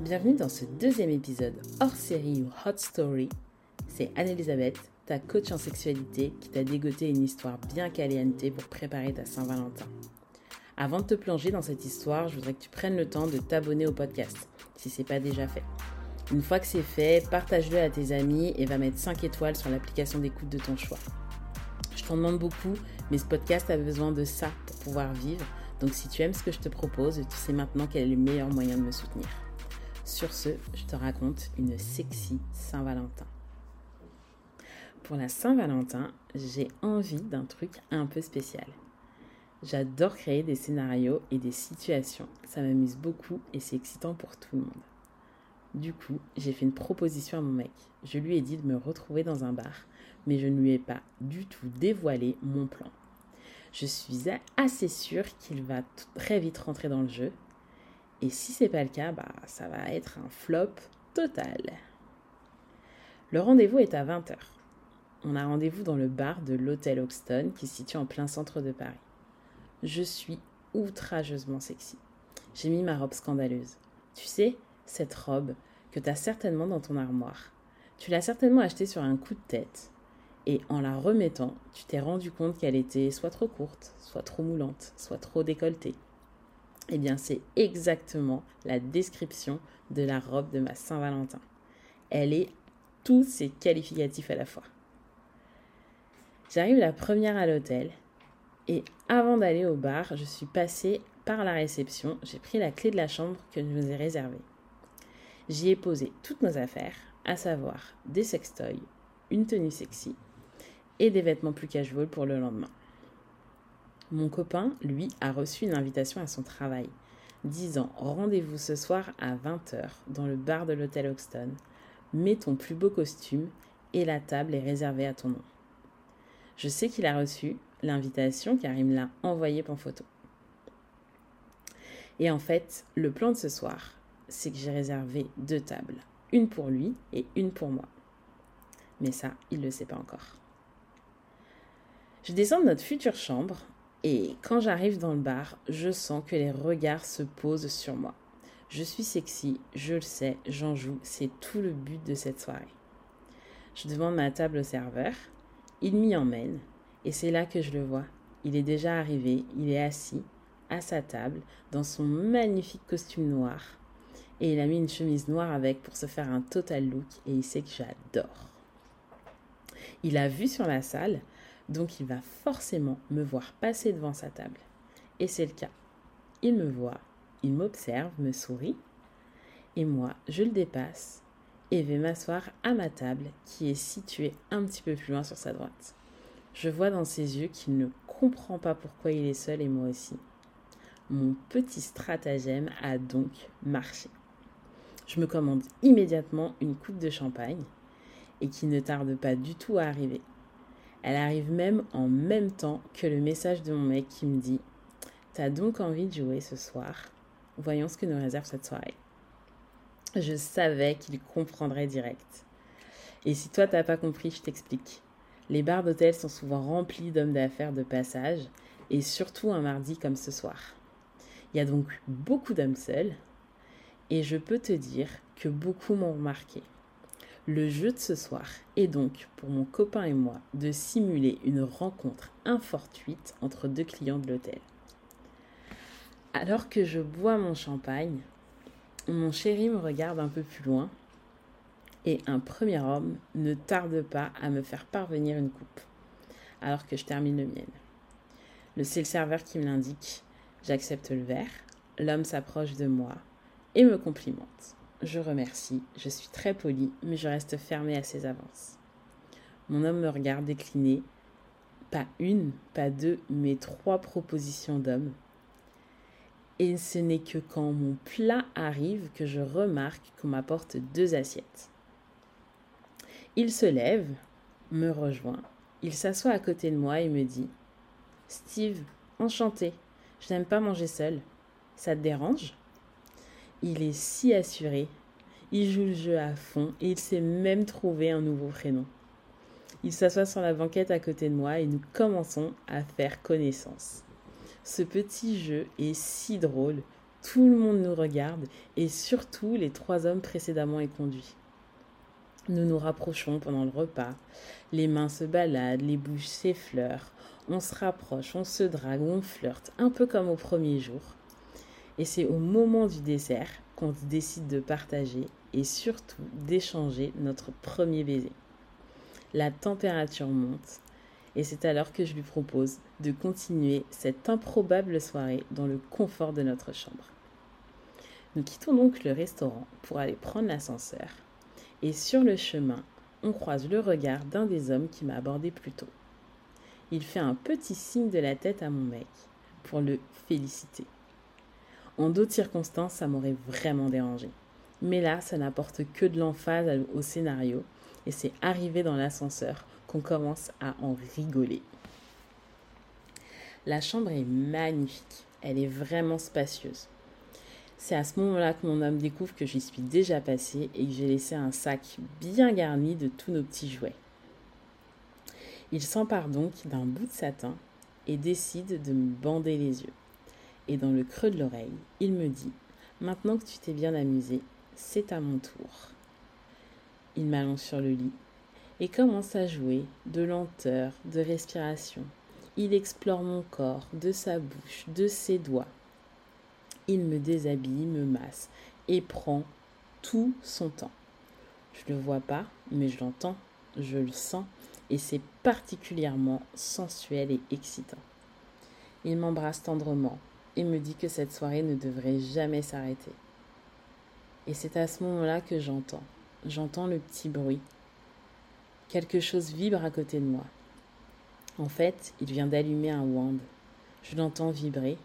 Bienvenue dans ce deuxième épisode hors série ou hot story. C'est Anne-Elisabeth, ta coach en sexualité, qui t'a dégoté une histoire bien caliente pour préparer ta Saint-Valentin. Avant de te plonger dans cette histoire, je voudrais que tu prennes le temps de t'abonner au podcast, si c'est pas déjà fait. Une fois que c'est fait, partage-le à tes amis et va mettre 5 étoiles sur l'application d'écoute de ton choix. Je t'en demande beaucoup, mais ce podcast a besoin de ça pour pouvoir vivre. Donc si tu aimes ce que je te propose, tu sais maintenant quel est le meilleur moyen de me soutenir. Sur ce, je te raconte une sexy Saint-Valentin. Pour la Saint-Valentin, j'ai envie d'un truc un peu spécial. J'adore créer des scénarios et des situations. Ça m'amuse beaucoup et c'est excitant pour tout le monde. Du coup, j'ai fait une proposition à mon mec. Je lui ai dit de me retrouver dans un bar, mais je ne lui ai pas du tout dévoilé mon plan. Je suis assez sûre qu'il va très vite rentrer dans le jeu et si c'est pas le cas, bah, ça va être un flop total. Le rendez-vous est à 20h. On a rendez-vous dans le bar de l'hôtel Hoxton qui se situe en plein centre de Paris. Je suis outrageusement sexy. J'ai mis ma robe scandaleuse. Tu sais, cette robe que tu as certainement dans ton armoire. Tu l'as certainement achetée sur un coup de tête. Et en la remettant, tu t'es rendu compte qu'elle était soit trop courte, soit trop moulante, soit trop décolletée. Eh bien, c'est exactement la description de la robe de ma Saint-Valentin. Elle est tous ses qualificatifs à la fois. J'arrive la première à l'hôtel et avant d'aller au bar, je suis passée par la réception. J'ai pris la clé de la chambre que je nous ai réservée. J'y ai posé toutes nos affaires, à savoir des sextoys, une tenue sexy et des vêtements plus casual pour le lendemain. Mon copain, lui, a reçu une invitation à son travail, disant rendez-vous ce soir à 20h dans le bar de l'hôtel Hoxton. Mets ton plus beau costume et la table est réservée à ton nom. Je sais qu'il a reçu l'invitation car il me l'a envoyée en photo. Et en fait, le plan de ce soir, c'est que j'ai réservé deux tables, une pour lui et une pour moi. Mais ça, il ne le sait pas encore. Je descends de notre future chambre et quand j'arrive dans le bar, je sens que les regards se posent sur moi. Je suis sexy, je le sais, j'en joue, c'est tout le but de cette soirée. Je demande ma table au serveur, il m'y emmène, et c'est là que je le vois. Il est déjà arrivé, il est assis à sa table dans son magnifique costume noir, et il a mis une chemise noire avec pour se faire un total look, et il sait que j'adore. Il a vu sur la salle donc il va forcément me voir passer devant sa table. Et c'est le cas. Il me voit, il m'observe, me sourit, et moi, je le dépasse et vais m'asseoir à ma table qui est située un petit peu plus loin sur sa droite. Je vois dans ses yeux qu'il ne comprend pas pourquoi il est seul et moi aussi. Mon petit stratagème a donc marché. Je me commande immédiatement une coupe de champagne et qui ne tarde pas du tout à arriver. Elle arrive même en même temps que le message de mon mec qui me dit T'as donc envie de jouer ce soir? Voyons ce que nous réserve cette soirée. Je savais qu'il comprendrait direct. Et si toi t'as pas compris, je t'explique. Les bars d'hôtel sont souvent remplis d'hommes d'affaires de passage, et surtout un mardi comme ce soir. Il y a donc beaucoup d'hommes seuls, et je peux te dire que beaucoup m'ont remarqué. Le jeu de ce soir est donc pour mon copain et moi de simuler une rencontre infortuite entre deux clients de l'hôtel. Alors que je bois mon champagne, mon chéri me regarde un peu plus loin et un premier homme ne tarde pas à me faire parvenir une coupe alors que je termine le mien. Le c'est le serveur qui me l'indique. J'accepte le verre. L'homme s'approche de moi et me complimente je remercie, je suis très polie, mais je reste fermée à ses avances. Mon homme me regarde décliner, pas une, pas deux, mais trois propositions d'hommes. Et ce n'est que quand mon plat arrive que je remarque qu'on m'apporte deux assiettes. Il se lève, me rejoint, il s'assoit à côté de moi et me dit Steve, enchanté, je n'aime pas manger seul. Ça te dérange? Il est si assuré. Il joue le jeu à fond et il s'est même trouvé un nouveau prénom. Il s'assoit sur la banquette à côté de moi et nous commençons à faire connaissance. Ce petit jeu est si drôle Tout le monde nous regarde et surtout les trois hommes précédemment éconduits. Nous nous rapprochons pendant le repas. Les mains se baladent, les bouches s'effleurent. On se rapproche, on se drague, on flirte, un peu comme au premier jour. Et c'est au moment du dessert qu'on décide de partager et surtout d'échanger notre premier baiser. La température monte et c'est alors que je lui propose de continuer cette improbable soirée dans le confort de notre chambre. Nous quittons donc le restaurant pour aller prendre l'ascenseur et sur le chemin, on croise le regard d'un des hommes qui m'a abordé plus tôt. Il fait un petit signe de la tête à mon mec pour le féliciter. En d'autres circonstances, ça m'aurait vraiment dérangé. Mais là, ça n'apporte que de l'emphase au scénario et c'est arrivé dans l'ascenseur qu'on commence à en rigoler. La chambre est magnifique, elle est vraiment spacieuse. C'est à ce moment-là que mon homme découvre que j'y suis déjà passée et que j'ai laissé un sac bien garni de tous nos petits jouets. Il s'empare donc d'un bout de satin et décide de me bander les yeux. Et dans le creux de l'oreille, il me dit Maintenant que tu t'es bien amusé, c'est à mon tour. Il m'allonge sur le lit et commence à jouer de lenteur, de respiration. Il explore mon corps, de sa bouche, de ses doigts. Il me déshabille, me masse et prend tout son temps. Je ne le vois pas, mais je l'entends, je le sens et c'est particulièrement sensuel et excitant. Il m'embrasse tendrement et me dit que cette soirée ne devrait jamais s'arrêter. Et c'est à ce moment-là que j'entends, j'entends le petit bruit. Quelque chose vibre à côté de moi. En fait, il vient d'allumer un wand. Je l'entends vibrer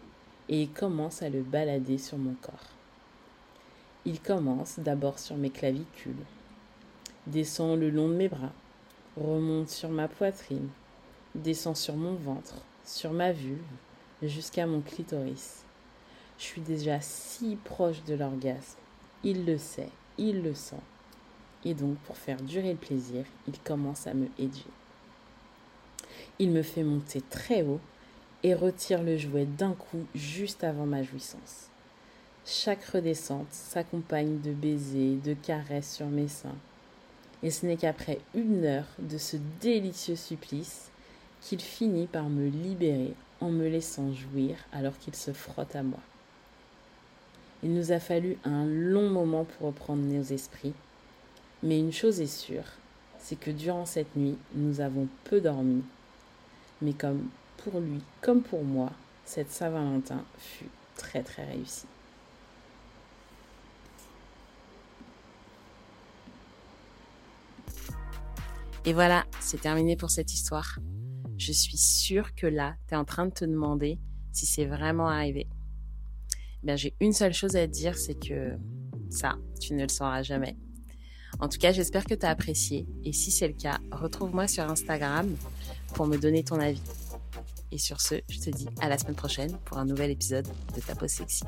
et il commence à le balader sur mon corps. Il commence d'abord sur mes clavicules, descend le long de mes bras, remonte sur ma poitrine, descend sur mon ventre, sur ma vulve, jusqu'à mon clitoris. Je suis déjà si proche de l'orgasme. Il le sait, il le sent. Et donc, pour faire durer le plaisir, il commence à me éduire. Il me fait monter très haut et retire le jouet d'un coup juste avant ma jouissance. Chaque redescente s'accompagne de baisers, de caresses sur mes seins. Et ce n'est qu'après une heure de ce délicieux supplice qu'il finit par me libérer en me laissant jouir alors qu'il se frotte à moi. Il nous a fallu un long moment pour reprendre nos esprits, mais une chose est sûre, c'est que durant cette nuit, nous avons peu dormi, mais comme pour lui comme pour moi, cette Saint-Valentin fut très très réussie. Et voilà, c'est terminé pour cette histoire. Je suis sûre que là, tu es en train de te demander si c'est vraiment arrivé. Bien, j'ai une seule chose à te dire, c'est que ça, tu ne le sauras jamais. En tout cas, j'espère que tu as apprécié. Et si c'est le cas, retrouve-moi sur Instagram pour me donner ton avis. Et sur ce, je te dis à la semaine prochaine pour un nouvel épisode de Ta Pause Sexy.